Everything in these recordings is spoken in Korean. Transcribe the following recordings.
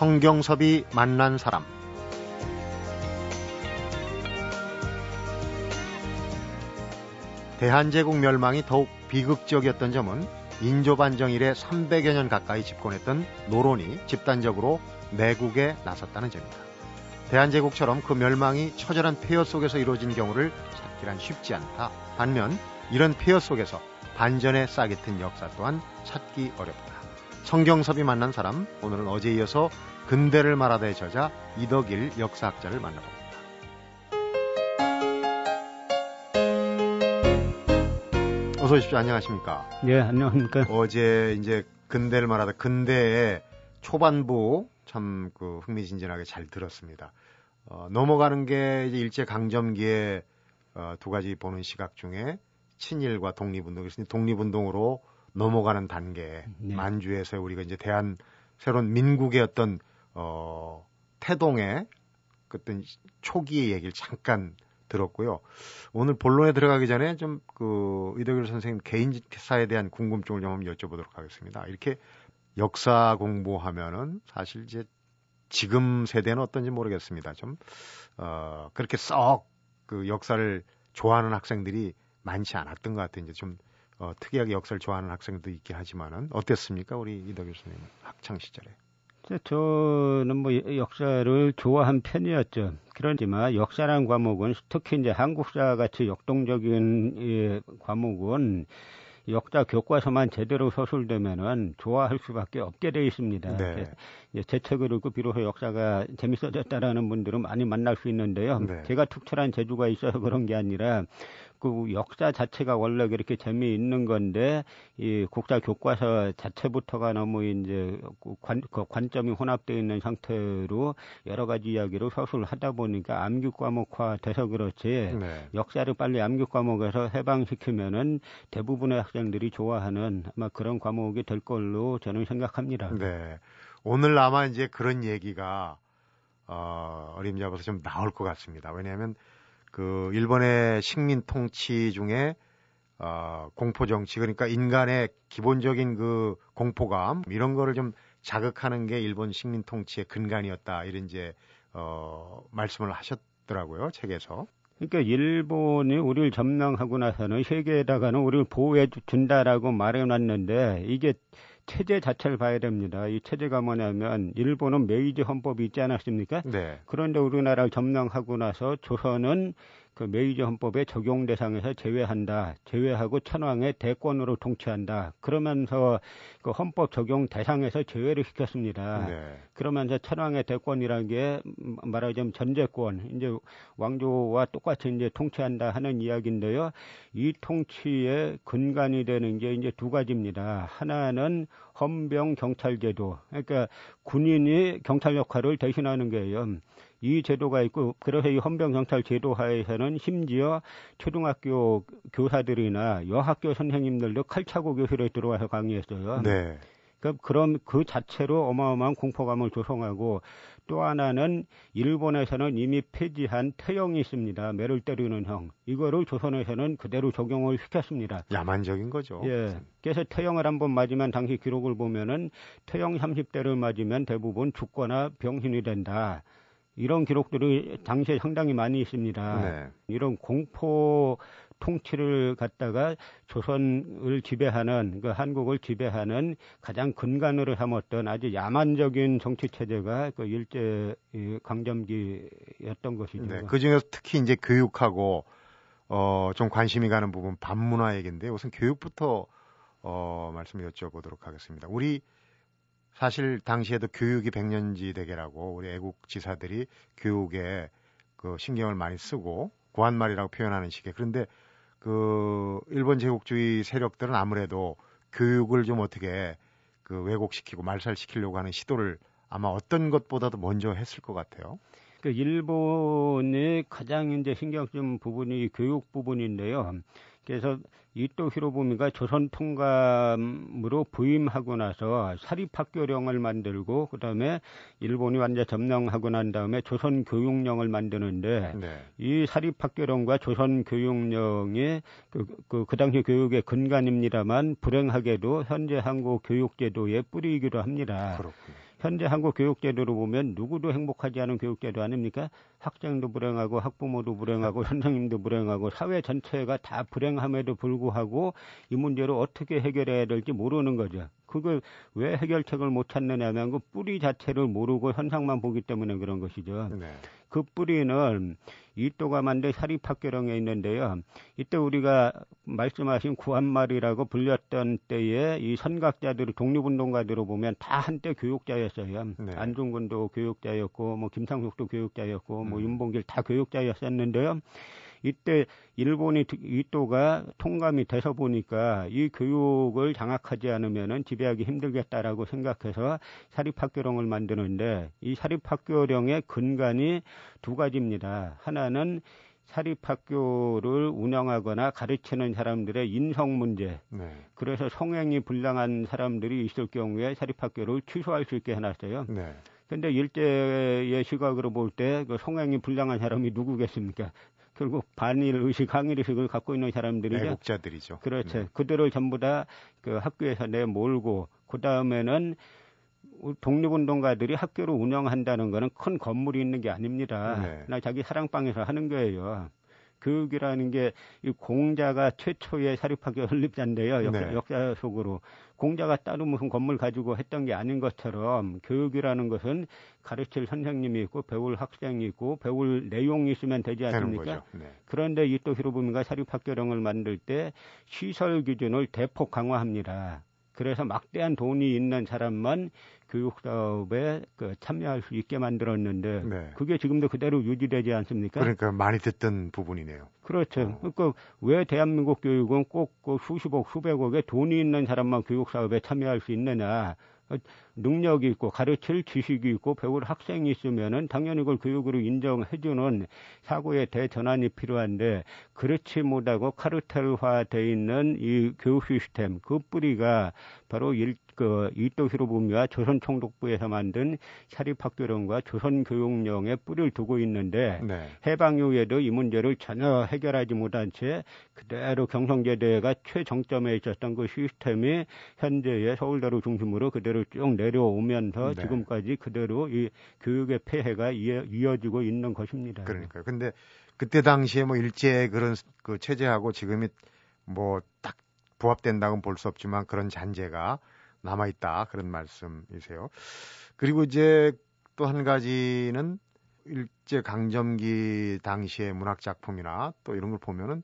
성경섭이 만난 사람 대한제국 멸망이 더욱 비극적이었던 점은 인조반정 이래 300여 년 가까이 집권했던 노론이 집단적으로 내국에 나섰다는 점입니다. 대한제국처럼 그 멸망이 처절한 폐허 속에서 이루어진 경우를 찾기란 쉽지 않다. 반면 이런 폐허 속에서 반전의 싹이 튼 역사 또한 찾기 어렵다. 성경섭이 만난 사람, 오늘은 어제 이어서 근대를 말하다의 저자 이덕일 역사학자를 만나봅니다. 어서 오십시오. 안녕하십니까? 네, 안녕하십니까? 어제 이제 근대를 말하다 근대의 초반부 참 그 흥미진진하게 잘 들었습니다. 어, 넘어가는 게 이제 일제 강점기에 어, 두 가지 보는 시각 중에 친일과 독립운동, 그래서 독립운동으로 넘어가는 단계, 네. 만주에서 우리가 이제 대한 새로운 민국의 어떤 어, 태동의 그 어떤 초기의 얘기를 잠깐 들었고요. 오늘 본론에 들어가기 전에 좀 그 이덕일 선생님 개인사에 대한 궁금증을 좀 한번 여쭤보도록 하겠습니다. 이렇게 역사 공부하면은 사실 이제 지금 세대는 어떤지 모르겠습니다. 좀, 어, 그렇게 썩 그 역사를 좋아하는 학생들이 많지 않았던 것 같아요. 이제 좀, 어, 특이하게 역사를 좋아하는 학생도 있긴 하지만은 어땠습니까? 우리 이덕 교수님 학창 시절에. 저는 뭐 역사를 좋아한 편이었죠. 그렇지만 역사라는 과목은 특히 이제 한국사 같이 역동적인 예, 과목은 역사 교과서만 제대로 서술되면은 좋아할 수밖에 없게 되어 있습니다. 네. 제 책을 읽고 비로소 역사가 재밌어졌다라는 분들은 많이 만날 수 있는데요. 네. 제가 특출한 재주가 있어서 그런 게 아니라 그 역사 자체가 원래 그렇게 재미있는 건데 이 국사 교과서 자체부터가 너무 이제 관, 그 관점이 혼합되어 있는 상태로 여러 가지 이야기를 서술을 하다 보니까 암기 과목화 돼서 그렇지 네. 역사를 빨리 암기 과목에서 해방시키면은 대부분의 학생들이 좋아하는 아마 그런 과목이 될 걸로 저는 생각합니다. 네. 오늘 아마 이제 그런 얘기가 어, 어림잡아서 좀 나올 것 같습니다. 왜냐하면 그 일본의 식민 통치 중에 어, 공포 정치 그러니까 인간의 기본적인 그 공포감 이런 거를 좀 자극하는 게 일본 식민 통치의 근간이었다 이런 이제 어, 말씀을 하셨더라고요 책에서. 그러니까 일본이 우리를 점령하고 나서는 세계에다가는 우리를 보호해 준다라고 말해놨는데 이게 체제 자체를 봐야 됩니다. 이 체제가 뭐냐면 일본은 메이지 헌법이 있지 않았습니까? 네. 그런데 우리나라를 점령하고 나서 조선은 그 메이저 헌법의 적용 대상에서 제외한다. 제외하고 천황의 대권으로 통치한다. 그러면서 그 헌법 적용 대상에서 제외를 시켰습니다. 네. 그러면서 천황의 대권이라는 게 말하자면 전제권, 이제 왕조와 똑같이 이제 통치한다 하는 이야기인데요. 이 통치의 근간이 되는 게 이제 두 가지입니다. 하나는 헌병 경찰제도. 그러니까 군인이 경찰 역할을 대신하는 거예요. 이 제도가 있고 그래서 이 헌병경찰 제도 하에서는 심지어 초등학교 교사들이나 여학교 선생님들도 칼차고 교실에 들어와서 강의했어요. 네. 그, 그럼 그 자체로 어마어마한 공포감을 조성하고 또 하나는 일본에서는 이미 폐지한 태형이 있습니다. 매를 때리는 형. 이거를 조선에서는 그대로 적용을 시켰습니다. 야만적인 거죠. 예. 그래서 태형을 한번 맞으면 당시 기록을 보면은 태형 30대를 맞으면 대부분 죽거나 병신이 된다. 이런 기록들이 당시에 상당히 많이 있습니다. 네. 이런 공포 통치를 갖다가 조선을 지배하는 그 한국을 지배하는 가장 근간으로 삼았던 아주 야만적인 정치 체제가 그 일제 강점기였던 것이죠. 네, 그 중에서 특히 이제 교육하고 어, 좀 관심이 가는 부분 반문화 얘기인데 우선 교육부터 어, 말씀을 여쭤보도록 하겠습니다. 우리 사실 당시에도 교육이 백년지 대계라고 우리 애국 지사들이 교육에 그 신경을 많이 쓰고 구한말이라고 표현하는 식의 그런데 그 일본 제국주의 세력들은 아무래도 교육을 좀 어떻게 그 왜곡시키고 말살시키려고 하는 시도를 아마 어떤 것보다도 먼저 했을 것 같아요. 그 일본이 가장 이제 신경 쓴 부분이 교육 부분인데요. 그래서 이토 히로부미가 조선 통감으로 부임하고 나서 사립학교령을 만들고 그다음에 일본이 완전 점령하고 난 다음에 조선 교육령을 만드는데 네. 이 사립학교령과 조선 교육령이 그, 그, 그 당시 교육의 근간입니다만 불행하게도 현재 한국 교육제도의 뿌리이기도 합니다. 그렇군요. 현재 한국 교육제도로 보면 누구도 행복하지 않은 교육제도 아닙니까? 학생도 불행하고 학부모도 불행하고 선생님도 불행하고 사회 전체가 다 불행함에도 불구하고 이 문제를 어떻게 해결해야 될지 모르는 거죠. 그걸 왜 해결책을 못 찾느냐면 그 뿌리 자체를 모르고 현상만 보기 때문에 그런 것이죠. 네. 그 뿌리는 이또가 만든 사립학교령에 있는데요. 이때 우리가 말씀하신 구한말이라고 불렸던 때에 이 선각자들, 독립운동가들을 보면 다 한때 교육자였어요. 네. 안중근도 교육자였고, 뭐 김상숙도 교육자였고, 뭐 음. 윤봉길 다 교육자였었는데요. 이때 일본이 이또가 통감이 돼서 보니까 이 교육을 장악하지 않으면은 지배하기 힘들겠다라고 생각해서 사립학교령을 만드는데 이 사립학교령의 근간이 두 가지입니다. 하나는 사립학교를 운영하거나 가르치는 사람들의 인성 문제. 네. 그래서 성행이 불량한 사람들이 있을 경우에 사립학교를 취소할 수 있게 해놨어요. 네. 근데 일제의 시각으로 볼 때 그 성행이 불량한 사람이 누구겠습니까? 결국 반일 의식, 항일 의식을 갖고 있는 사람들이죠. 애국자들이죠. 그렇죠. 네. 그들을 전부 다 그 학교에서 내몰고 그 다음에는 독립운동가들이 학교를 운영한다는 거는 큰 건물이 있는 게 아닙니다. 네. 나 자기 사랑방에서 하는 거예요. 교육이라는 게 이 공자가 최초의 사립학교 설립자인데요. 역사, 네. 역사 속으로 공자가 따로 무슨 건물 가지고 했던 게 아닌 것처럼 교육이라는 것은 가르칠 선생님이 있고 배울 학생이 있고 배울 내용이 있으면 되지 않습니까? 네. 그런데 이 또 히로부미가 사립학교령을 만들 때 시설 기준을 대폭 강화합니다. 그래서 막대한 돈이 있는 사람만 교육 사업에 그 참여할 수 있게 만들었는데 네. 그게 지금도 그대로 유지되지 않습니까? 그러니까 많이 듣던 부분이네요. 그렇죠. 어. 그러니까 왜 대한민국 교육은 꼭 그 수십억, 수백억의 돈이 있는 사람만 교육 사업에 참여할 수 있느냐? 능력이 있고 가르칠 지식이 있고 배울 학생이 있으면은 당연히 그걸 교육으로 인정해주는 사고의 대전환이 필요한데 그렇지 못하고 카르텔화돼 있는 이 교육 시스템 그 뿌리가 바로 일, 그 이토 히로부미와 조선 총독부에서 만든 사립학교령과 조선 교육령에 뿌리를 두고 있는데 네. 해방 이후에도 이 문제를 전혀 해결하지 못한 채 그대로 경성제대가 최정점에 있었던 그 시스템이 현재의 서울대를 중심으로 그대로 쭉 내 려오면서 네. 지금까지 그대로 이 교육의 폐해가 이어, 지고 있는 것입니다. 그러니까 근데 그때 당시에 뭐 일제 그런 그 체제하고 지금이 뭐 딱 부합된다고는 볼 수 없지만 그런 잔재가 남아 있다. 그런 말씀이세요. 그리고 이제 또 한 가지는 일제 강점기 당시의 문학 작품이나 또 이런 걸 보면은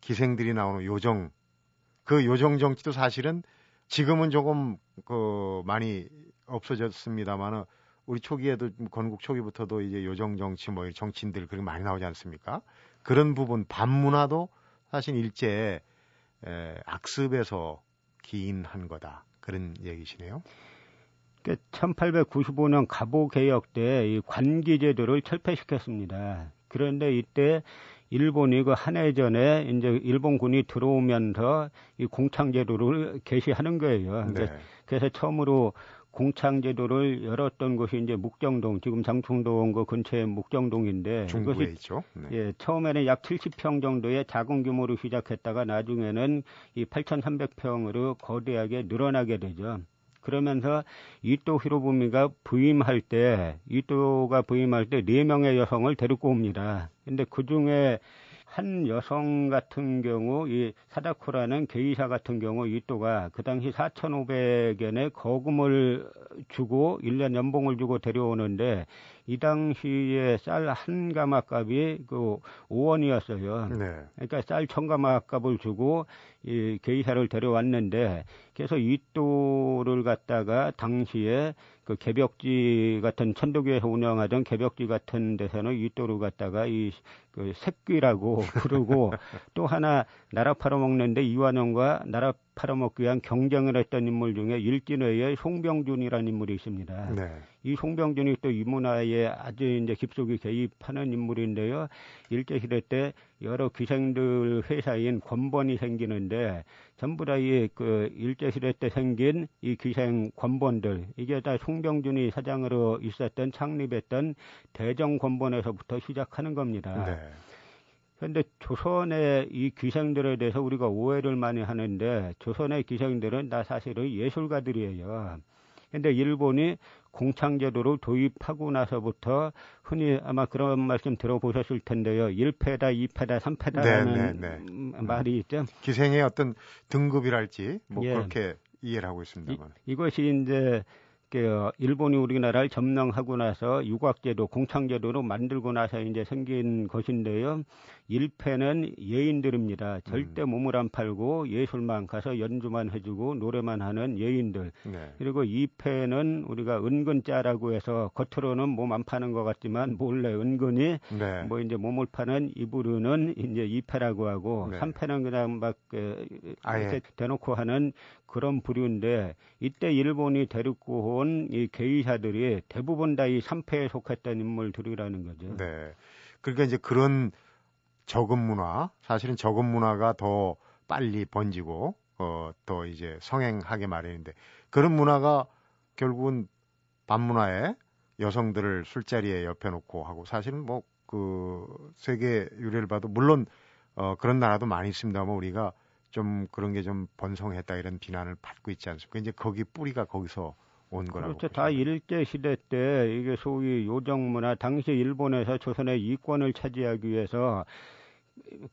기생들이 나오는 요정 그 요정 정치도 사실은 지금은 조금 그 많이 없어졌습니다만은 우리 초기에도 건국 초기부터도 이제 요정 정치 뭐 정치인들 그렇게 많이 나오지 않습니까? 그런 부분 반문화도 사실 일제 에, 악습에서 기인한 거다. 그런 얘기시네요. 1895년 갑오 개혁 때 이 관기 제도를 철폐시켰습니다. 그런데 이때 일본이 그 한 해 전에 이제 일본군이 들어오면서 이 공창 제도를 개시하는 거예요. 네. 그래서 처음으로 공창 제도를 열었던 곳이 이제 묵정동, 지금 장충동 그 근처의 묵정동인데 이것이 있죠. 네. 예, 처음에는 약 70평 정도의 작은 규모로 시작했다가 나중에는 이 8,300평으로 거대하게 늘어나게 되죠. 그러면서 이토 히로부미가 부임할 때 이토가 부임할 때 네 명의 여성을 데리고 옵니다. 근데 그 중에 한 여성 같은 경우 이 사다코라는 게이사 같은 경우 이또가 그 당시 4,500엔의 거금을 주고 1년 연봉을 주고 데려오는데 이 당시에 쌀 한 가마 값이 그 5원이었어요. 네. 그러니까 쌀 천 가마 값을 주고 이 게이사를 데려왔는데 그래서 이또를 갖다가 당시에 그 개벽지 같은 천도교에서 운영하던 개벽지 같은 데서는 이또를 갖다가 이그 새끼라고 부르고 또 하나 나라 팔아먹는데 이완용과 나라 팔아먹기 위한 경쟁을 했던 인물 중에 일진회의 송병준이라는 인물이 있습니다. 네. 이 송병준이 또 이 문화에 아주 이제 깊숙이 개입하는 인물인데요. 일제시대 때 여러 기생들 회사인 권본이 생기는데 전부 다 이 그 일제시대 때 생긴 이 기생 권본들 이게 다 송병준이 사장으로 있었던 창립했던 대정 권본에서부터 시작하는 겁니다. 네. 그런데 조선의 이 기생들에 대해서 우리가 오해를 많이 하는데 조선의 기생들은 다 사실은 예술가들이에요. 근데 일본이 공창제도로 도입하고 나서부터 흔히 아마 그런 말씀 들어보셨을 텐데요. 1패다, 2패다, 3패다라는 네, 네, 네. 말이 있죠. 기생의 어떤 등급이랄지 뭐 예. 그렇게 이해를 하고 있습니다만. 이, 이것이 이제 그 일본이 우리나라를 점령하고 나서 유곽제도, 공창제도로 만들고 나서 이제 생긴 것인데요. 1패는 예인들입니다. 절대 음. 몸을 안 팔고 예술만 가서 연주만 해주고 노래만 하는 예인들. 네. 그리고 2패는 우리가 은근자라고 해서 겉으로는 몸 안 파는 것 같지만 몰래 은근히 네. 뭐 이제 몸을 파는 이부르는 이제 2패라고 하고 네. 3패는 그냥 막 그, 이렇게 대놓고 하는 그런 부류인데 이때 일본이 데리고 온 이 게이샤들이 대부분 다이 3패에 속했던 인물들이라는 거죠. 네. 그러니까 이제 그런 저금 문화, 사실은 저금 문화가 더 빨리 번지고 어, 더 이제 성행하게 마련인데 그런 문화가 결국은 반문화에 여성들을 술자리에 옆에 놓고 하고 사실은 뭐 그 세계 유래를 봐도 물론 어, 그런 나라도 많이 있습니다만 우리가 좀 그런 게 좀 번성했다 이런 비난을 받고 있지 않습니까? 이제 거기 뿌리가 거기서 온 거라고. 그렇죠. 다 일제 시대 때 이게 소위 요정 문화 당시 일본에서 조선의 이권을 차지하기 위해서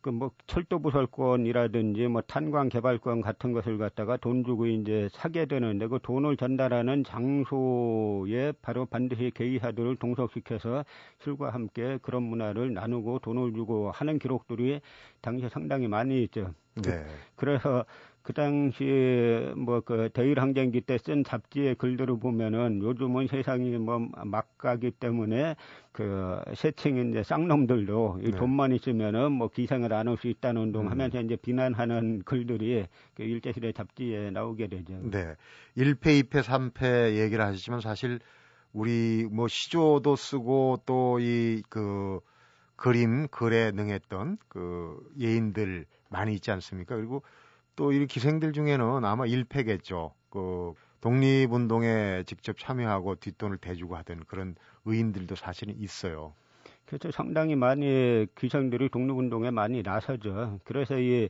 그 뭐 철도 부설권이라든지 뭐 탄광 개발권 같은 것을 갖다가 돈 주고 이제 사게 되는데 그 돈을 전달하는 장소에 바로 반드시 게이사들을 동석시켜서 술과 함께 그런 문화를 나누고 돈을 주고 하는 기록들이 당시에 상당히 많이 있죠. 네. 그래서 그 당시에 뭐 그 대일 항쟁기 때 쓴 잡지의 글들을 보면은 요즘은 세상이 뭐 막가기 때문에 그 세층 이제 쌍놈들도 네. 돈만 있으면은 뭐 기생을 안할수 있다는 운동하면서 음. 이제 비난하는 글들이 그 일제시대 잡지에 나오게 되죠. 네. 1패, 2패, 3패 얘기를 하시지만 사실 우리 뭐 시조도 쓰고 또 이 그 그림, 글에 능했던 그 예인들 많이 있지 않습니까? 그리고 또 이 기생들 중에는 아마 1패겠죠. 그 독립운동에 직접 참여하고 뒷돈을 대주고 하던 그런 의인들도 사실은 있어요. 그렇죠. 상당히 많이 기생들이 독립운동에 많이 나서죠. 그래서 이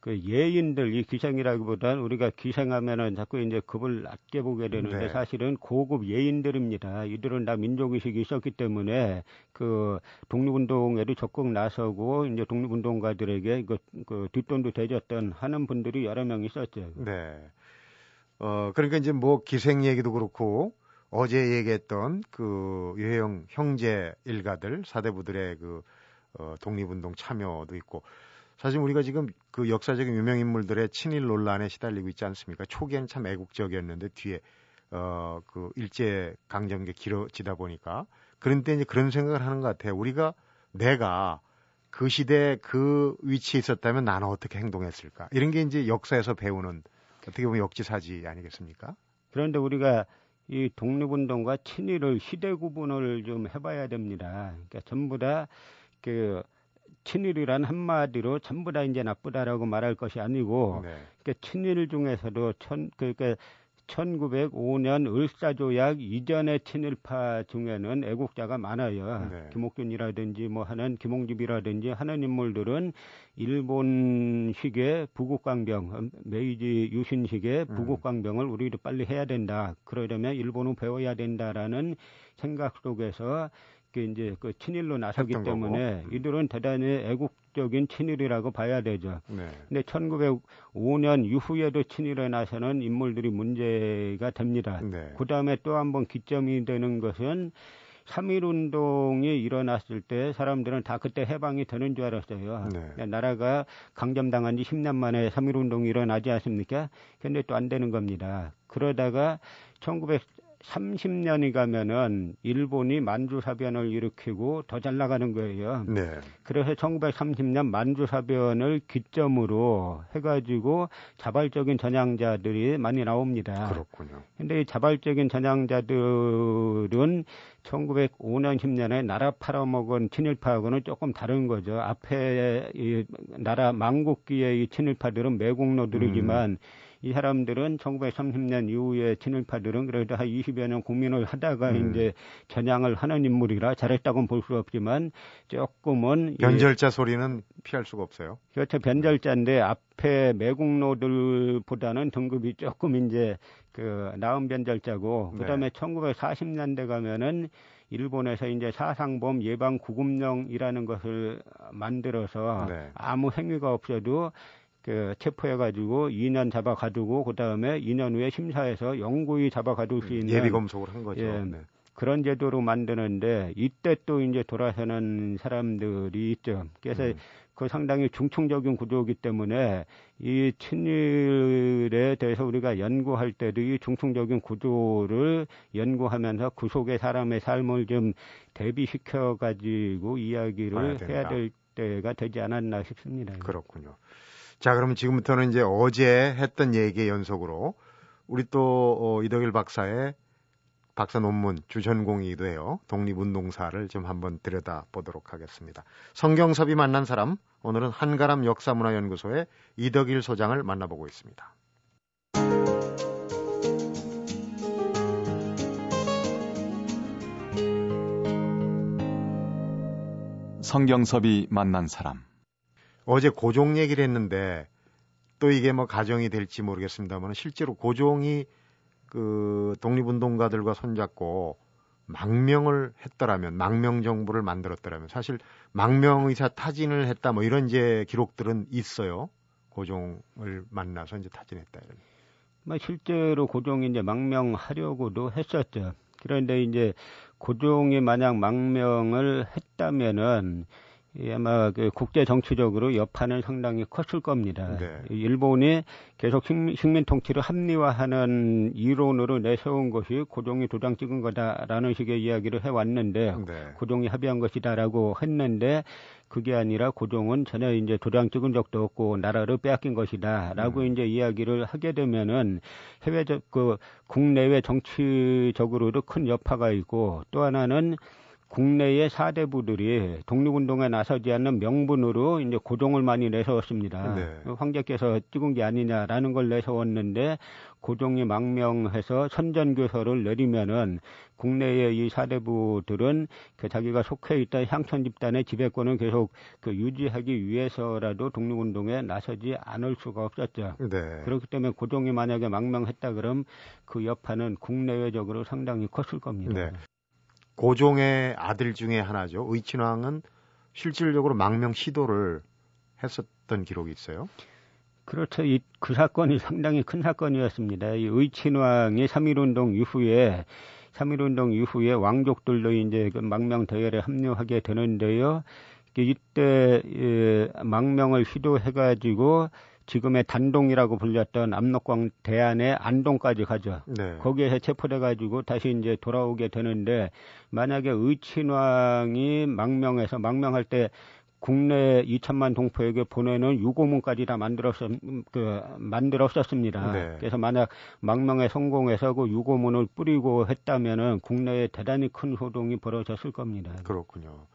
그 예인들 이 기생이라기보다는 우리가 기생하면은 자꾸 이제 급을 낮게 보게 되는데 네. 사실은 고급 예인들입니다. 이들은 다 민족의식이 있었기 때문에 그 독립운동에도 적극 나서고 이제 독립운동가들에게 그, 그 뒷돈도 대줬던 하는 분들이 여러 명 있었죠. 네. 어 그러니까 이제 뭐 기생 얘기도 그렇고 어제 얘기했던 그 유해영 형제 일가들 사대부들의 그 어, 독립운동 참여도 있고 사실 우리가 지금 그 역사적인 유명 인물들의 친일 논란에 시달리고 있지 않습니까? 초기엔 참 애국적이었는데 뒤에 어 그 일제 강점기 길어지다 보니까 그런데 이제 그런 생각을 하는 것 같아요. 우리가 내가 그 시대 그 위치에 있었다면 나는 어떻게 행동했을까? 이런 게 이제 역사에서 배우는 어떻게 보면 역지사지 아니겠습니까? 그런데 우리가 이 독립운동과 친일을 시대 구분을 좀 해봐야 됩니다. 그러니까 전부 다 그 친일이란 한마디로 전부 다 이제 나쁘다라고 말할 것이 아니고 네. 그러니까 친일 중에서도 천 그러니까 1905년 을사조약 이전의 친일파 중에는 애국자가 많아요. 네. 김옥균이라든지 뭐 하는 김홍집이라든지 하는 인물들은 일본식의 부국강병, 메이지 유신식의 음. 부국강병을 우리도 빨리 해야 된다. 그러려면 일본은 배워야 된다라는 생각 속에서 그 이제 그 친일로 나서기 때문에 거고. 이들은 대단히 애국적인 친일이라고 봐야 되죠. 네. 근데 1905년 이후에도 친일에 나서는 인물들이 문제가 됩니다. 네. 그 다음에 또 한 번 기점이 되는 것은 3.1 운동이 일어났을 때 사람들은 다 그때 해방이 되는 줄 알았어요. 네. 나라가 강점당한 지 10년 만에 3.1 운동이 일어나지 않습니까? 근데 또 안 되는 겁니다. 그러다가 1900 30년이 가면은 일본이 만주사변을 일으키고 더 잘 나가는 거예요. 네. 그래서 1930년 만주사변을 기점으로 해가지고 자발적인 전향자들이 많이 나옵니다. 그렇군요. 근데 이 자발적인 전향자들은 1905년 10년에 나라 팔아먹은 친일파하고는 조금 다른 거죠. 앞에 이 나라 망국기의 이 친일파들은 매국노들이지만 음. 이 사람들은 1930년 이후에 친일파들은 그래도 한 20여 년 국민을 하다가 음. 이제 전향을 하는 인물이라 잘했다고는 볼 수 없지만 조금은 변절자 이, 소리는 피할 수가 없어요. 그렇죠. 변절자인데 앞에 매국노들보다는 등급이 조금 이제 그 나은 변절자고 네. 그다음에 1940년대 가면은 일본에서 이제 사상범 예방 구급령이라는 것을 만들어서 네. 아무 행위가 없어도 그 체포해가지고 2년 잡아 가두고 그 다음에 2년 후에 심사해서 영구히 잡아 가둘 수 있는 예비 검속을 한 거죠. 예, 네. 그런 제도로 만드는데 이때 또 이제 돌아서는 사람들이 있죠. 그래서 음. 그 상당히 중층적인 구조이기 때문에 이 친일에 대해서 우리가 연구할 때도 이 중층적인 구조를 연구하면서 그 속에 사람의 삶을 좀 대비시켜 가지고 이야기를 해야 될 때가 되지 않았나 싶습니다. 그렇군요. 자, 그러면 지금부터는 이제 어제 했던 얘기의 연속으로 우리 또 어, 이덕일 박사의 박사 논문 주전공이기도 해요. 독립운동사를 좀 한번 들여다 보도록 하겠습니다. 성경섭이 만난 사람, 오늘은 한가람 역사문화연구소의 이덕일 소장을 만나보고 있습니다. 성경섭이 만난 사람. 어제 고종 얘기를 했는데 또 이게 뭐 가정이 될지 모르겠습니다만 실제로 고종이 그 독립운동가들과 손잡고 망명을 했더라면 망명 정부를 만들었더라면 사실 망명 의사 타진을 했다 뭐 이런 이제 기록들은 있어요. 고종을 만나서 이제 타진했다 이런. 뭐 실제로 고종이 이제 망명하려고도 했었죠. 그런데 이제 고종이 만약 망명을 했다면은 예, 아마 그 국제 정치적으로 여파는 상당히 컸을 겁니다. 네. 일본이 계속 식민, 통치를 합리화하는 이론으로 내세운 것이 고종이 도장 찍은 거다라는 식의 이야기를 해왔는데 네. 고종이 합의한 것이다라고 했는데 그게 아니라 고종은 전혀 이제 도장 찍은 적도 없고 나라를 빼앗긴 것이다라고 음. 이제 이야기를 하게 되면은 해외적 그 국내외 정치적으로도 큰 여파가 있고 또 하나는 국내의 사대부들이 독립운동에 나서지 않는 명분으로 이제 고종을 많이 내세웠습니다. 네. 황제께서 찍은 게 아니냐라는 걸 내세웠는데 고종이 망명해서 선전교서를 내리면은 국내의 이 사대부들은 그 자기가 속해 있던 향천 집단의 지배권을 계속 그 유지하기 위해서라도 독립운동에 나서지 않을 수가 없었죠. 네. 그렇기 때문에 고종이 만약에 망명했다 그럼 그 여파는 국내외적으로 상당히 컸을 겁니다. 네. 고종의 아들 중에 하나죠. 의친왕은 실질적으로 망명 시도를 했었던 기록이 있어요. 그렇죠. 이, 그 사건이 상당히 큰 사건이었습니다. 이 의친왕이 3.1운동 이후에 3.1운동 이후에 왕족들도 이제 그 망명 대열에 합류하게 되는데요. 이때 예, 망명을 시도해가지고 지금의 단동이라고 불렸던 압록강 대안의 안동까지 가죠. 네. 거기에서 체포돼 가지고 다시 이제 돌아오게 되는데 만약에 의친왕이 망명해서 망명할 때 국내 2천만 동포에게 보내는 유고문까지 다 만들었었, 그, 만들었었습니다. 네. 그래서 만약 망명에 성공해서 그 유고문을 뿌리고 했다면은 국내에 대단히 큰 소동이 벌어졌을 겁니다. 그렇군요.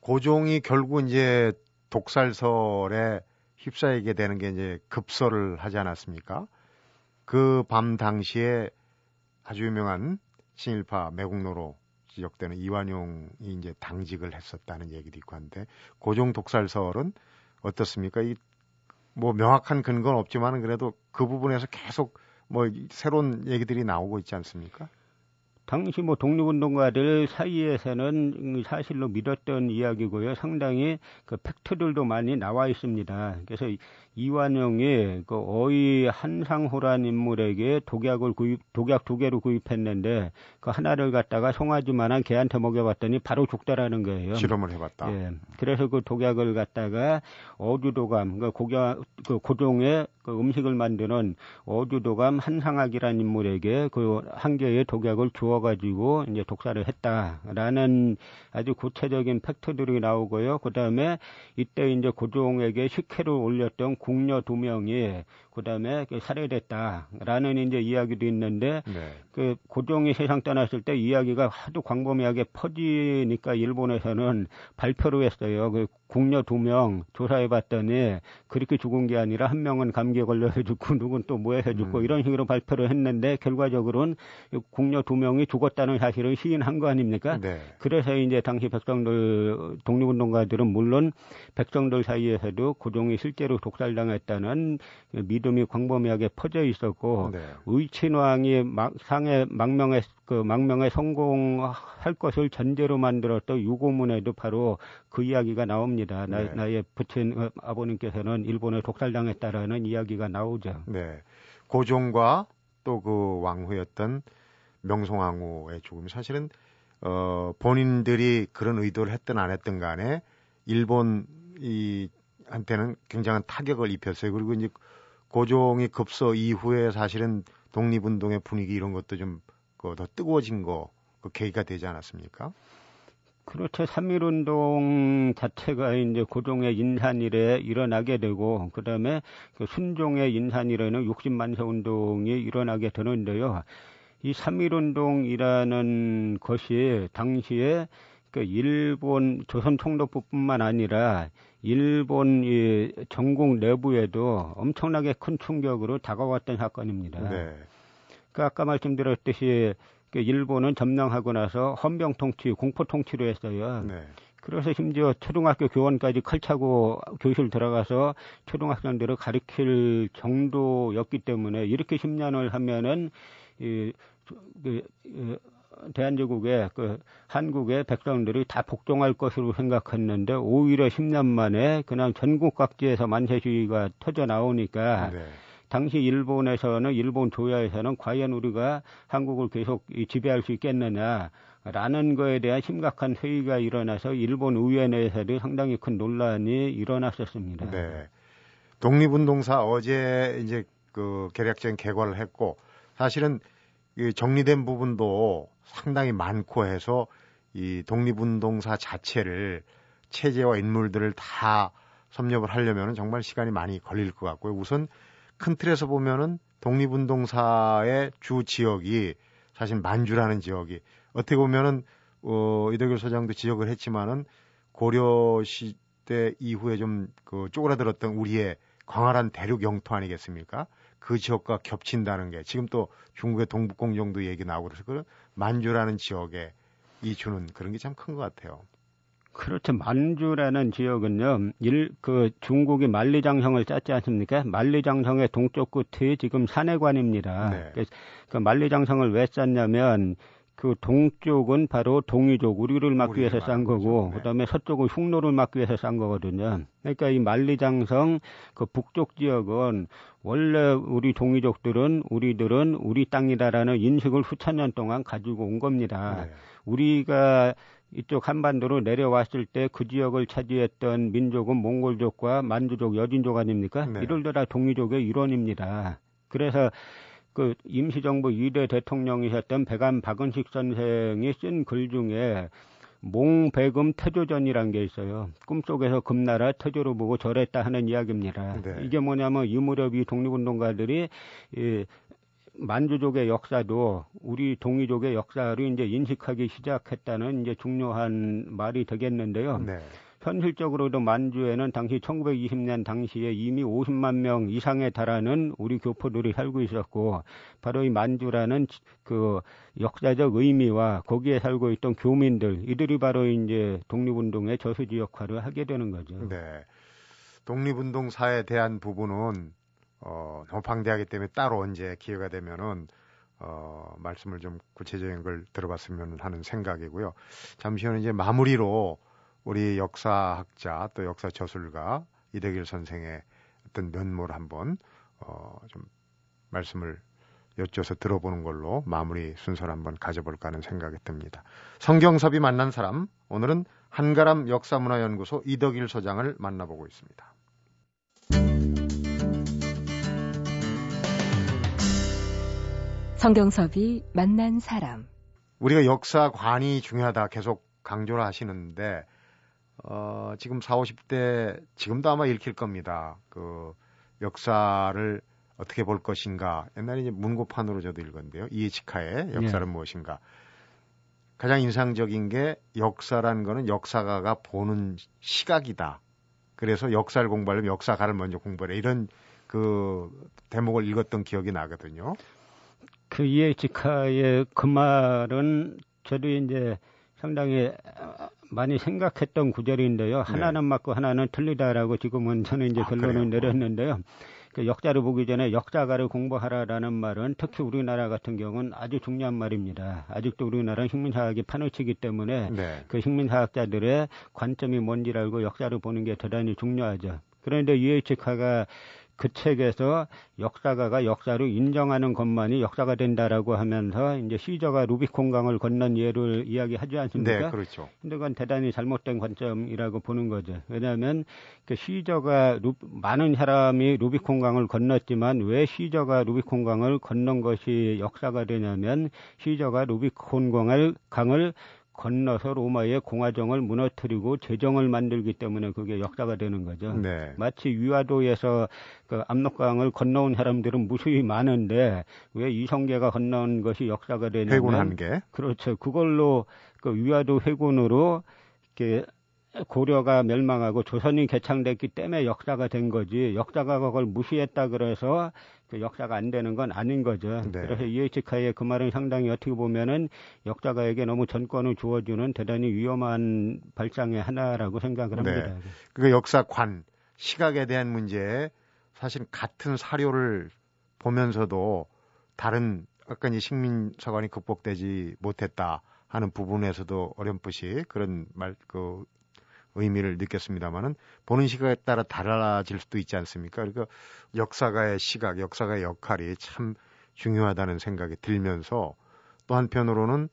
고종이 결국 이제 독살설에 휩싸이게 되는 게 이제 급설을 하지 않았습니까? 그 밤 당시에 아주 유명한 친일파 매국노로 지적되는 이완용이 이제 당직을 했었다는 얘기도 있고 한데 고종 독살설은 어떻습니까? 이 뭐 명확한 근거는 없지만 그래도 그 부분에서 계속 뭐 새로운 얘기들이 나오고 있지 않습니까? 당시 뭐 독립운동가들 사이에서는 사실로 믿었던 이야기고요. 상당히 그 팩트들도 많이 나와 있습니다. 그래서 이완용이 그 어이 한상호란 인물에게 독약을 구입, 독약 두 개로 구입했는데 그 하나를 갖다가 송아지만한 개한테 먹여봤더니 바로 죽더라는 거예요. 실험을 해봤다. 예. 그래서 그 독약을 갖다가 어주도감, 그 고교, 그 고종의 그 음식을 만드는 어주도감 한상학이라는 인물에게 그 한 개의 독약을 주어가지고 이제 독사를 했다라는 아주 구체적인 팩트들이 나오고요. 그 다음에 이때 이제 고종에게 식혜를 올렸던 궁녀 두 명이 그다음에 그 살해됐다라는 이제 이야기도 있는데 네. 그 고종이 세상 떠났을 때 이야기가 하도 광범위하게 퍼지니까 일본에서는 발표를 했어요. 그 궁녀 두 명 조사해봤더니 그렇게 죽은 게 아니라 한 명은 감기에 걸려서 죽고 누군 또 뭐해서 죽고 음. 이런 식으로 발표를 했는데 결과적으로는 궁녀 두 명이 죽었다는 사실을 시인한 거 아닙니까? 네. 그래서 이제 당시 백성들 독립운동가들은 물론 백성들 사이에서도 고종이 실제로 독살당했다는 믿음 이 광범위하게 퍼져 있었고 네. 의친왕이 막, 상해 망명에 그 망명에 성공할 것을 전제로 만들었던 유고문에도 바로 그 이야기가 나옵니다. 나, 네. 나의 부친 어, 아버님께서는 일본에 독살당했다라는 이야기가 나오죠. 네. 고종과 또 그 왕후였던 명성황후의 죽음이 사실은 어 본인들이 그런 의도를 했든 안 했든 간에 일본 이 한테는 굉장한 타격을 입혔어요. 그리고 이제 고종이 급서 이후에 사실은 독립운동의 분위기 이런 것도 좀그더 뜨거워진 거 그 계기가 되지 않았습니까? 그렇죠. 3.1운동 자체가 이제 고종의 인산일에 일어나게 되고, 그 다음에 그 순종의 인산일에는 60만세 운동이 일어나게 되는데요. 이 3.1운동이라는 것이 당시에 그 일본 조선 총독부뿐만 아니라 일본 이 전국 내부에도 엄청나게 큰 충격으로 다가왔던 사건입니다. 네. 그 아까 말씀드렸듯이 그 일본은 점령하고 나서 헌병 통치, 공포 통치로 했어요. 네. 그래서 심지어 초등학교 교원까지 칼차고 교실 들어가서 초등학생들을 가르칠 정도였기 때문에 이렇게 10년을 하면은 이, 그, 이, 대한제국의 그 한국의 백성들이 다 복종할 것으로 생각했는데 오히려 10년 만에 그냥 전국 각지에서 만세 시위가 터져 나오니까 네. 당시 일본에서는 일본 조야에서는 과연 우리가 한국을 계속 지배할 수 있겠느냐 라는 거에 대한 심각한 회의가 일어나서 일본 의회 내에서도 상당히 큰 논란이 일어났었습니다. 네. 독립운동사 어제 이제 그 계략적인 개괄을 했고 사실은 이 정리된 부분도 상당히 많고 해서 이 독립운동사 자체를 체제와 인물들을 다 섭렵을 하려면 정말 시간이 많이 걸릴 것 같고요. 우선 큰 틀에서 보면은 독립운동사의 주 지역이 사실 만주라는 지역이 어떻게 보면은 어, 이덕일 소장도 지적을 했지만은 고려 시대 이후에 좀 그 쪼그라들었던 우리의 광활한 대륙 영토 아니겠습니까? 그 지역과 겹친다는 게 지금 또 중국의 동북공정도 얘기 나오고 그래서 그 만주라는 지역에 이 주는 그런 게 참 큰 것 같아요. 그렇죠. 만주라는 지역은요, 일, 그 중국이 만리장성을 짰지 않습니까? 만리장성의 동쪽 끝이 지금 산해관입니다. 네. 그 만리장성을 왜 짰냐면, 그 동쪽은 바로 동이족, 우리를 막기 위해서 싼. 거고, 네. 그 다음에 서쪽은 흉노를 막기 위해서 싼 거거든요. 그러니까 이 만리장성 그 북쪽 지역은 원래 우리 동이족들은 우리들은 우리 땅이다라는 인식을 수천 년 동안 가지고 온 겁니다. 네. 우리가 이쪽 한반도로 내려왔을 때 그 지역을 차지했던 민족은 몽골족과 만주족, 여진족 아닙니까? 네. 이들도 다 동이족의 일원입니다. 그래서 그 임시정부 2대 대통령이셨던 백안 박은식 선생이 쓴 글 중에 몽백음 태조전이란 게 있어요. 꿈속에서 금나라 태조로 보고 절했다 하는 이야기입니다. 네. 이게 뭐냐면 이 무렵 이 독립운동가들이 이 만주족의 역사도 우리 동이족의 역사를 이제 인식하기 시작했다는 이제 중요한 말이 되겠는데요. 네. 현실적으로도 만주에는 당시 1920년 당시에 이미 50만 명 이상에 달하는 우리 교포들이 살고 있었고 바로 이 만주라는 지- 그 역사적 의미와 거기에 살고 있던 교민들 이들이 바로 이제 독립운동의 저수지 역할을 하게 되는 거죠. 네. 독립운동사에 대한 부분은 어, 너무 방대하기 때문에 따로 언제 기회가 되면은 어, 말씀을 좀 구체적인 걸 들어봤으면 하는 생각이고요. 잠시 후에 이제 마무리로 우리 역사학자 또 역사 저술가 이덕일 선생의 어떤 면모를 한번 어, 좀 말씀을 여쭤서 들어보는 걸로 마무리 순서를 한번 가져볼까 하는 생각이 듭니다. 성경섭이 만난 사람 오늘은 한가람 역사문화연구소 이덕일 소장을 만나보고 있습니다. 성경섭이 만난 사람. 우리가 역사관이 중요하다 계속 강조를 하시는데 어, 지금 4, 50대 지금도 아마 읽힐 겁니다. 그 역사를 어떻게 볼 것인가. 옛날에 이제 문고판으로 저도 읽었는데요. 이에치카의 역사는 네. 무엇인가. 가장 인상적인 게 역사란 거는 역사가가 보는 시각이다. 그래서 역사를 공부하려면 역사가를 먼저 공부해. 이런 그 대목을 읽었던 기억이 나거든요. 그 이에치카의 그 말은 저도 이제 상당히 많이 생각했던 구절인데요. 네. 하나는 맞고 하나는 틀리다라고 지금은 저는 이제 아, 결론을 아, 내렸는데요. 그 역사를 보기 전에 역사가를 공부하라라는 말은 특히 우리나라 같은 경우는 아주 중요한 말입니다. 아직도 우리나라는 식민사학이 파놓치기 때문에 네. 그 식민사학자들의 관점이 뭔지를 알고 역사를 보는 게 대단히 중요하죠. 그런데 유에치카가 그 책에서 역사가가 역사로 인정하는 것만이 역사가 된다라고 하면서 이제 시저가 루비콘강을 건넌 예를 이야기하지 않습니까? 네, 그렇죠. 근데 그건 대단히 잘못된 관점이라고 보는 거죠. 왜냐하면 그 시저가 루, 많은 사람이 루비콘강을 건넜지만 왜 시저가 루비콘강을 건넌 것이 역사가 되냐면 시저가 루비콘강을 강을 건너서 로마의 공화정을 무너뜨리고 제정을 만들기 때문에 그게 역사가 되는 거죠. 네. 마치 위화도에서 그 압록강을 건너온 사람들은 무수히 많은데 왜 이성계가 건너온 것이 역사가 되냐면 회군한 게 그렇죠. 그걸로 그 위화도 회군으로 이렇게 고려가 멸망하고 조선이 개창됐기 때문에 역사가 된 거지 역사가 그걸 무시했다 그래서 그 역사가 안 되는 건 아닌 거죠. 네. 그래서 이에치카의 그 말은 상당히 어떻게 보면은 역사가에게 너무 전권을 주어주는 대단히 위험한 발상의 하나라고 생각을 합니다. 네. 그 역사관 시각에 대한 문제 사실 같은 사료를 보면서도 다른 아까 이 식민사관이 극복되지 못했다 하는 부분에서도 어렴풋이 그런 말 그 의미를 느꼈습니다만은 보는 시각에 따라 달라질 수도 있지 않습니까? 그러니까 역사가의 시각, 역사가의 역할이 참 중요하다는 생각이 들면서 또 한편으로는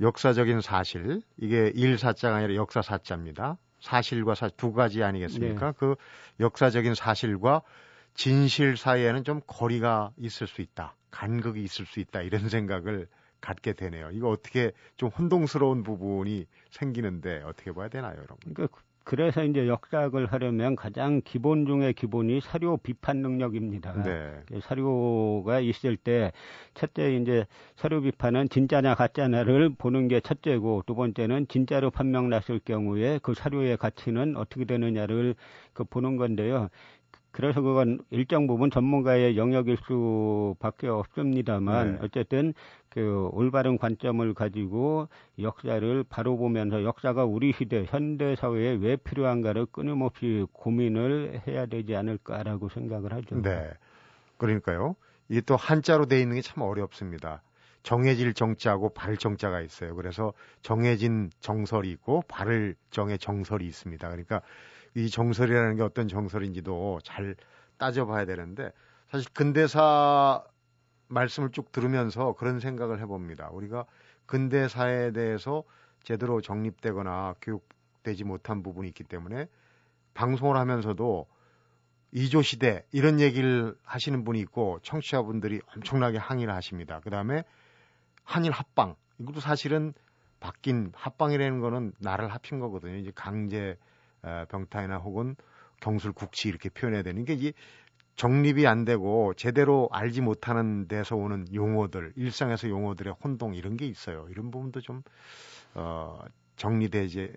역사적인 사실, 이게 일사자가 아니라 역사사자입니다. 사실과 사실 두 가지 아니겠습니까? 네. 그 역사적인 사실과 진실 사이에는 좀 거리가 있을 수 있다. 간극이 있을 수 있다. 이런 생각을 갖게 되네요. 이거 어떻게 좀 혼동스러운 부분이 생기는데 어떻게 봐야 되나요, 여러분? 그러니까 그래서 이제 역작을 하려면 가장 기본 중의 기본이 사료 비판 능력입니다. 네. 사료가 있을 때 첫째 이제 사료 비판은 진짜냐 가짜냐를 보는 게 첫째고 두 번째는 진짜로 판명 났을 경우에 그 사료의 가치는 어떻게 되느냐를 그 보는 건데요. 그래서 그건 일정 부분 전문가의 영역일 수밖에 없습니다만 네. 어쨌든 그 올바른 관점을 가지고 역사를 바로 보면서 역사가 우리 시대 현대 사회에 왜 필요한가를 끊임없이 고민을 해야 되지 않을까라고 생각을 하죠. 네. 그러니까요. 이게 또 한자로 돼 있는 게 참 어렵습니다. 정해질 정자하고 발 정자가 있어요. 그래서 정해진 정설이 있고 발을 정의 정설이 있습니다. 그러니까 이 정설이라는 게 어떤 정설인지도 잘 따져봐야 되는데 사실 근대사 말씀을 쭉 들으면서 그런 생각을 해봅니다. 우리가 근대사에 대해서 제대로 정립되거나 교육되지 못한 부분이 있기 때문에 방송을 하면서도 이조 시대 이런 얘기를 하시는 분이 있고 청취자분들이 엄청나게 항의를 하십니다. 그 다음에 한일 합방 이것도 사실은 바뀐 합방이라는 거는 나를 합친 거거든요. 이제 강제 병타이나 혹은 경술 국치 이렇게 표현해야 되는 게 이게 정립이 안 되고 제대로 알지 못하는 데서 오는 용어들, 일상에서 용어들의 혼동 이런 게 있어요. 이런 부분도 좀 어, 정리되지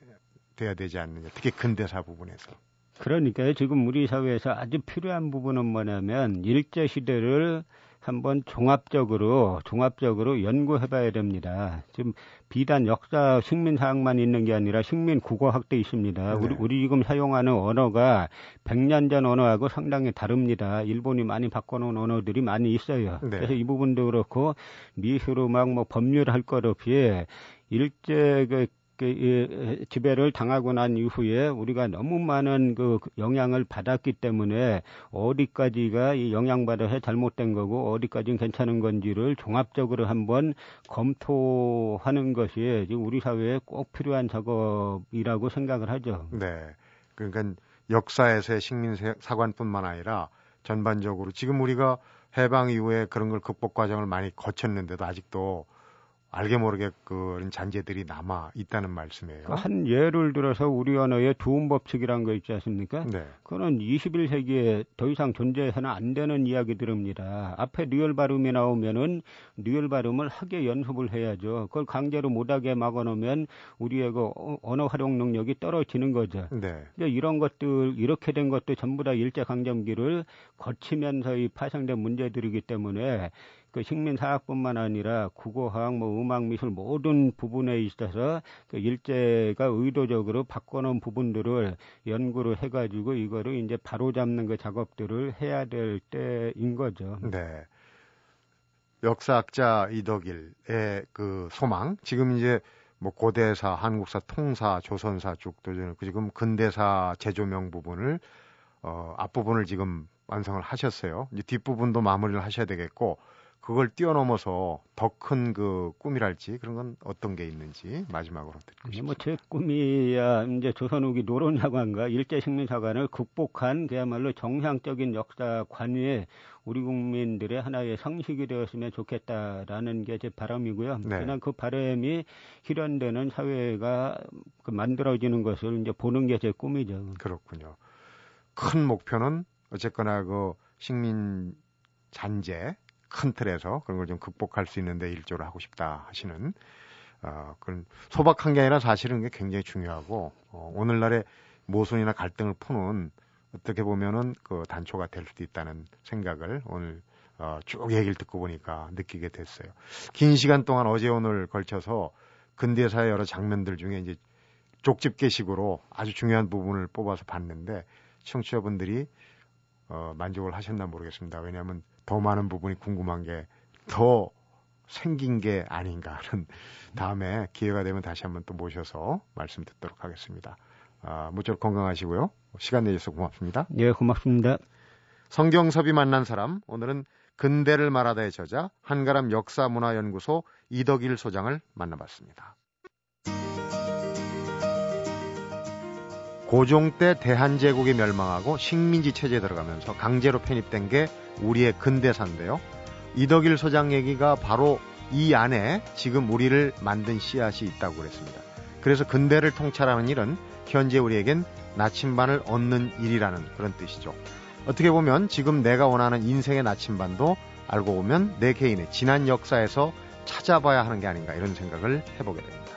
돼야 되지 않느냐. 특히 근대사 부분에서. 그러니까요. 지금 우리 사회에서 아주 필요한 부분은 뭐냐면 일제 시대를 한번 종합적으로 종합적으로 연구해봐야 됩니다. 지금 비단 역사 식민 사학만 있는 게 아니라 식민 국어학도 있습니다. 네. 우리, 우리 지금 사용하는 언어가 100년 전 언어하고 상당히 다릅니다. 일본이 많이 바꿔놓은 언어들이 많이 있어요. 네. 그래서 이 부분도 그렇고 미술로 막뭐 법률 할 것 없이 일제 그 그, 지배를 당하고 난 이후에 우리가 너무 많은 그 영향을 받았기 때문에 어디까지가 이 영향받아서 잘못된 거고 어디까지는 괜찮은 건지를 종합적으로 한번 검토하는 것이 우리 사회에 꼭 필요한 작업이라고 생각을 하죠. 네. 그러니까 역사에서의 식민 사관뿐만 아니라 전반적으로 지금 우리가 해방 이후에 그런 걸 극복 과정을 많이 거쳤는데도 아직도 알게 모르게 그런 잔재들이 남아 있다는 말씀이에요. 그러니까 한 예를 들어서 우리 언어에 두음 법칙이란 거 있지 않습니까? 네. 그거는 21세기에 더 이상 존재해서는 안 되는 이야기들입니다. 앞에 리을 발음이 나오면은 리을 발음을 하게 연습을 해야죠. 그걸 강제로 못하게 막아놓으면 우리의 그 어, 언어 활용 능력이 떨어지는 거죠. 네. 이런 것들 이렇게 된 것도 전부 다 일제 강점기를 거치면서 이 파생된 문제들이기 때문에 그 식민사학뿐만 아니라 국어학, 뭐 음악, 미술 모든 부분에 있어서 그 일제가 의도적으로 바꿔놓은 부분들을 연구를 해가지고 이거를 이제 바로잡는 그 작업들을 해야 될 때인 거죠. 네. 역사학자 이덕일의 그 소망, 지금 이제 뭐 고대사, 한국사, 통사, 조선사 쭉도 지금 근대사 제조명 부분을 어 앞부분을 지금 완성을 하셨어요. 이제 뒷부분도 마무리를 하셔야 되겠고 그걸 뛰어넘어서 더 큰 그 꿈이랄지 그런 건 어떤 게 있는지 마지막으로 듣고 싶습니다. 뭐제 꿈이야 이제 조선 후기 노론야관과 일제 식민사관을 극복한 그야말로 정상적인 역사관이 우리 국민들의 하나의 성식이 되었으면 좋겠다라는 게 제 바람이고요. 네. 그냥 그 바람이 실현되는 사회가 그 만들어지는 것을 이제 보는 게 제 꿈이죠. 그렇군요. 큰 목표는 어쨌거나 그 식민 잔재 큰 틀에서 그런 걸 좀 극복할 수 있는데 일조를 하고 싶다 하시는 어, 그런 소박한 게 아니라 사실은 게 굉장히 중요하고 어, 오늘날의 모순이나 갈등을 푸는 어떻게 보면은 그 단초가 될 수도 있다는 생각을 오늘 어, 쭉 얘기를 듣고 보니까 느끼게 됐어요. 긴 시간 동안 어제 오늘 걸쳐서 근대사의 여러 장면들 중에 이제 쪽집게식으로 아주 중요한 부분을 뽑아서 봤는데 청취자분들이 어, 만족을 하셨나 모르겠습니다. 왜냐하면 더 많은 부분이 궁금한 게 더 생긴 게 아닌가 하는 다음에 기회가 되면 다시 한번 또 모셔서 말씀 듣도록 하겠습니다. 아, 무쪼록 건강하시고요. 시간 내주셔서 고맙습니다. 예, 고맙습니다. 성경섭이 만난 사람 오늘은 근대를 말하다의 저자 한가람 역사문화연구소 이덕일 소장을 만나봤습니다. 고종 때 대한제국이 멸망하고 식민지 체제에 들어가면서 강제로 편입된 게 우리의 근대사인데요. 이덕일 소장 얘기가 바로 이 안에 지금 우리를 만든 씨앗이 있다고 그랬습니다. 그래서 근대를 통찰하는 일은 현재 우리에겐 나침반을 얻는 일이라는 그런 뜻이죠. 어떻게 보면 지금 내가 원하는 인생의 나침반도 알고 보면 내 개인의 지난 역사에서 찾아봐야 하는 게 아닌가 이런 생각을 해보게 됩니다.